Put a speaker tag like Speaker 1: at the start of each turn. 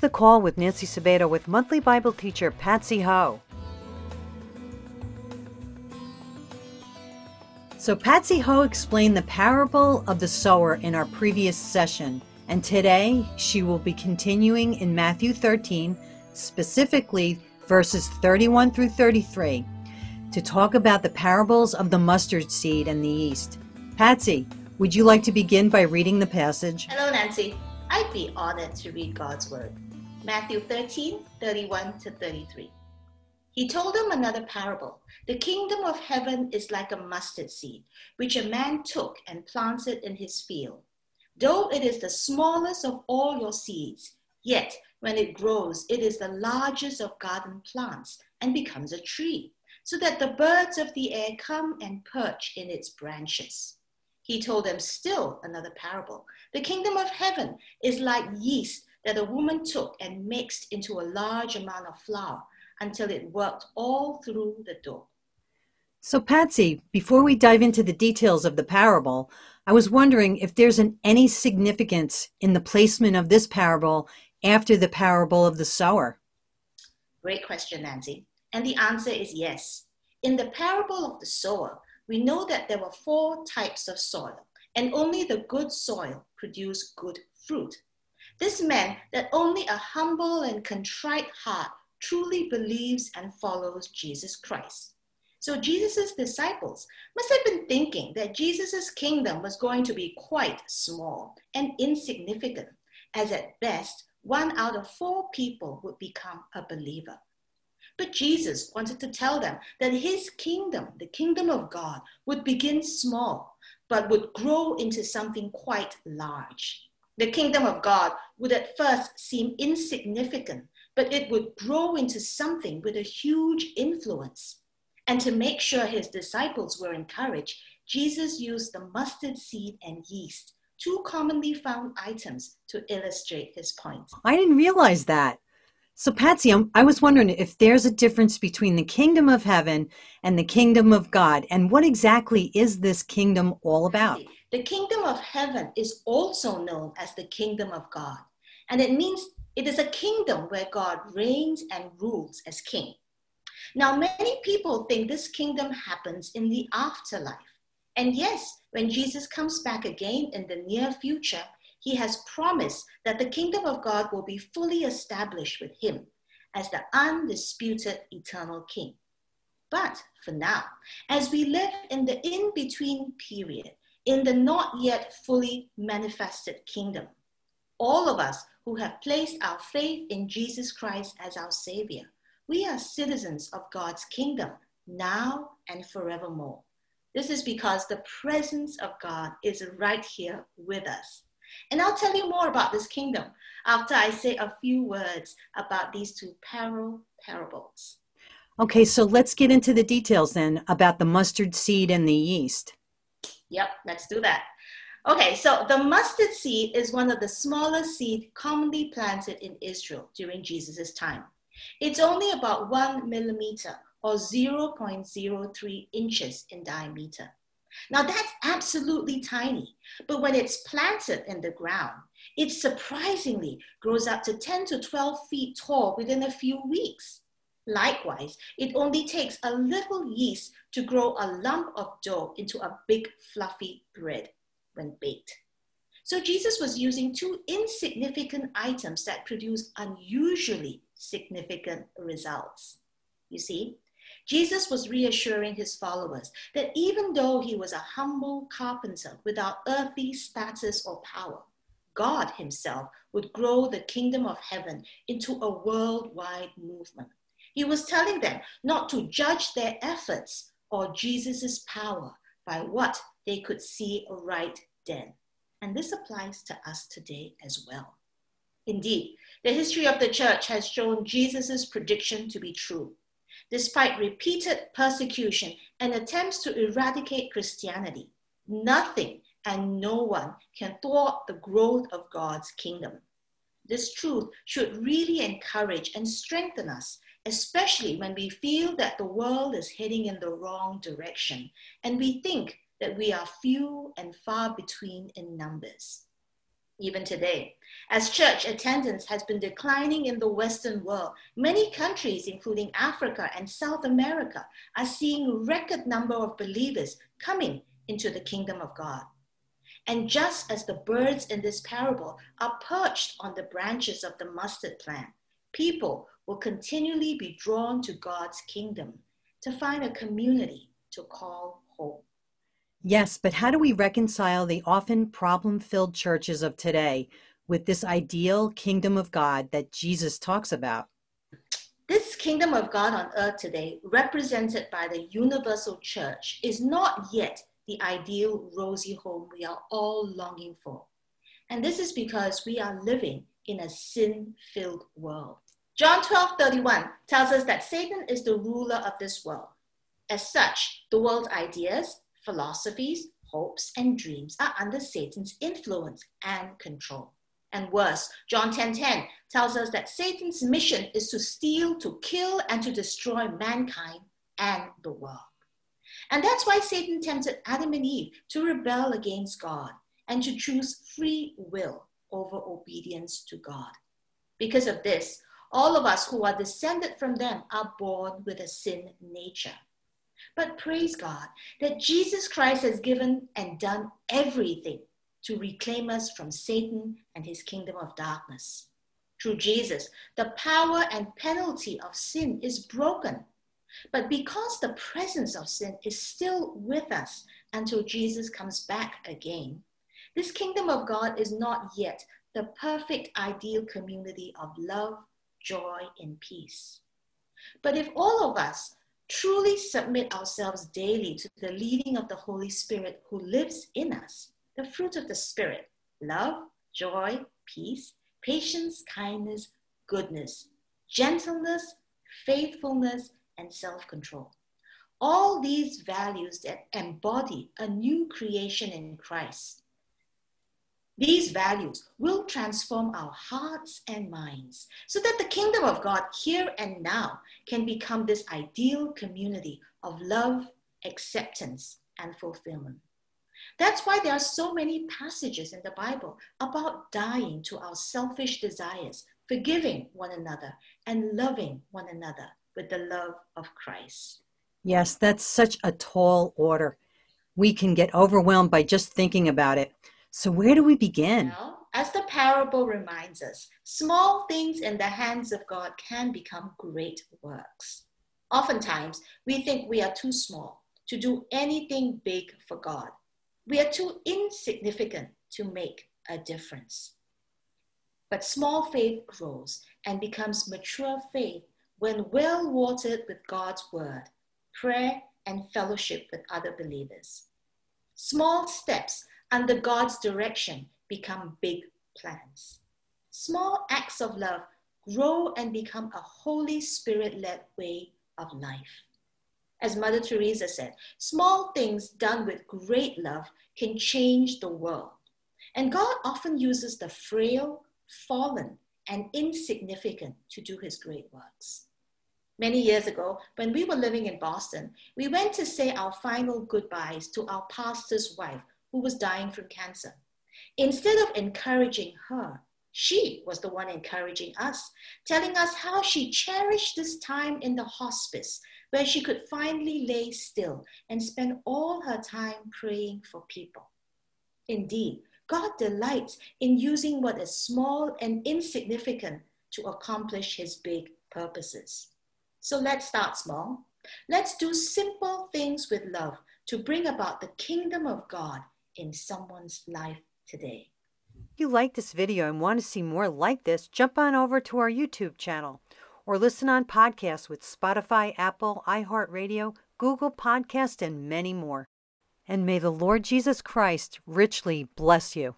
Speaker 1: The Call with Nancy Sabato with monthly Bible teacher Patsy Ho. So, Patsy Ho explained the parable of the sower in our previous session, and today she will be continuing in Matthew 13, specifically verses 31 through 33, to talk about the parables of the mustard seed and the yeast. Patsy, would you like to begin by reading the passage?
Speaker 2: Hello, Nancy. I'd be honored to read God's Word. Matthew 13, 31 to 33. He told them another parable. The kingdom of heaven is like a mustard seed, which a man took and planted in his field. Though it is the smallest of all your seeds, yet when it grows, it is the largest of garden plants and becomes a tree, so that the birds of the air come and perch in its branches. He told them still another parable. The kingdom of heaven is like yeast that a woman took and mixed into a large amount of flour until it worked all through the dough.
Speaker 1: So, Patsy, before we dive into the details of the parable, I was wondering if there's an, any significance in the placement of this parable after the parable of the sower.
Speaker 2: Great question, Nancy. And the answer is yes. In the parable of the sower, we know that there were four types of soil, and only the good soil produced good fruit. This meant that only a humble and contrite heart truly believes and follows Jesus Christ. So Jesus' disciples must have been thinking that Jesus' kingdom was going to be quite small and insignificant, as at best, one out of four people would become a believer. But Jesus wanted to tell them that his kingdom, the kingdom of God, would begin small, but would grow into something quite large. The kingdom of God would at first seem insignificant, but it would grow into something with a huge influence. And to make sure his disciples were encouraged, Jesus used the mustard seed and yeast, two commonly found items, to illustrate his point.
Speaker 1: I didn't realize that. So, Patsy, I'm, i was wondering if there's a difference between the kingdom of heaven and the kingdom of God, and what exactly is this kingdom all about?
Speaker 2: The kingdom of heaven is also known as the kingdom of God, and it means it is a kingdom where God reigns and rules as king. Now, many people think this kingdom happens in the afterlife. And yes, when Jesus comes back again in the near future, he has promised that the kingdom of God will be fully established with him as the undisputed eternal king. But for now, as we live in the in between period, in the not yet fully manifested kingdom, all of us who have placed our faith in Jesus Christ as our Savior, we are citizens of God's kingdom now and forevermore. This is because the presence of God is right here with us. And I'll tell you more about this kingdom after I say a few words about these two parallel parables.
Speaker 1: Okay, so let's get into the details then about the mustard seed and the yeast.
Speaker 2: Yep, let's do that. Okay, so the mustard seed is one of the smallest seeds commonly planted in Israel during Jesus' time. It's only about one millimeter or 0.03 inches in diameter. Now that's absolutely tiny, but when it's planted in the ground, it surprisingly grows up to 10 to 12 feet tall within a few weeks. Likewise, it only takes a little yeast to grow a lump of dough into a big fluffy bread when baked. So Jesus was using two insignificant items that produce unusually significant results. You see, Jesus was reassuring his followers that even though he was a humble carpenter without earthly status or power, God himself would grow the kingdom of heaven into a worldwide movement. He was telling them not to judge their efforts or Jesus' power by what they could see right then. And this applies to us today as well. Indeed, the history of the church has shown Jesus' prediction to be true. Despite repeated persecution and attempts to eradicate Christianity, nothing and no one can thwart the growth of God's kingdom. This truth should really encourage and strengthen us, especially when we feel that the world is heading in the wrong direction and we think that we are few and far between in numbers. even today. As church attendance has been declining in the Western world, many countries, including Africa and South America, are seeing record number of believers coming into the kingdom of God. And just as the birds in this parable are perched on the branches of the mustard plant, people will continually be drawn to God's kingdom to find a community to call home.
Speaker 1: Yes, but how do we reconcile the often problem filled churches of today with this ideal kingdom of God that Jesus talks about?
Speaker 2: This kingdom of God on earth today, represented by the universal church, is not yet the ideal rosy home we are all longing for. And this is because we are living in a sin filled world. John 12 31 tells us that Satan is the ruler of this world. As such, the world's ideas, philosophies, hopes, and dreams are under Satan's influence and control. And worse, John 10:10 10, 10 tells us that Satan's mission is to steal, to kill, and to destroy mankind and the world. And that's why Satan tempted Adam and Eve to rebel against God and to choose free will over obedience to God. Because of this, all of us who are descended from them are born with a sin nature. But praise God that Jesus Christ has given and done everything to reclaim us from Satan and his kingdom of darkness. Through Jesus, the power and penalty of sin is broken. But because the presence of sin is still with us until Jesus comes back again, this kingdom of God is not yet the perfect ideal community of love, joy, and peace. But if all of us truly submit ourselves daily to the leading of the Holy Spirit who lives in us, the fruit of the Spirit love, joy, peace, patience, kindness, goodness, gentleness, faithfulness, and self control. All these values that embody a new creation in Christ. These values will transform our hearts and minds so that the kingdom of God here and now can become this ideal community of love, acceptance, and fulfillment. That's why there are so many passages in the Bible about dying to our selfish desires, forgiving one another, and loving one another with the love of Christ.
Speaker 1: Yes, that's such a tall order. We can get overwhelmed by just thinking about it. So, where do we begin?
Speaker 2: Well, as the parable reminds us, small things in the hands of God can become great works. Oftentimes, we think we are too small to do anything big for God. We are too insignificant to make a difference. But small faith grows and becomes mature faith when well watered with God's word, prayer, and fellowship with other believers. Small steps under God's direction become big plans. Small acts of love grow and become a Holy Spirit led way of life. As Mother Teresa said, small things done with great love can change the world. And God often uses the frail, fallen, and insignificant to do his great works. Many years ago, when we were living in Boston, we went to say our final goodbyes to our pastor's wife who was dying from cancer. Instead of encouraging her, she was the one encouraging us, telling us how she cherished this time in the hospice where she could finally lay still and spend all her time praying for people. Indeed, God delights in using what is small and insignificant to accomplish his big purposes. So let's start small. Let's do simple things with love to bring about the kingdom of God in someone's life today.
Speaker 1: If you like this video and want to see more like this, jump on over to our YouTube channel or listen on podcasts with Spotify, Apple, iHeartRadio, Google Podcast, and many more. And may the Lord Jesus Christ richly bless you.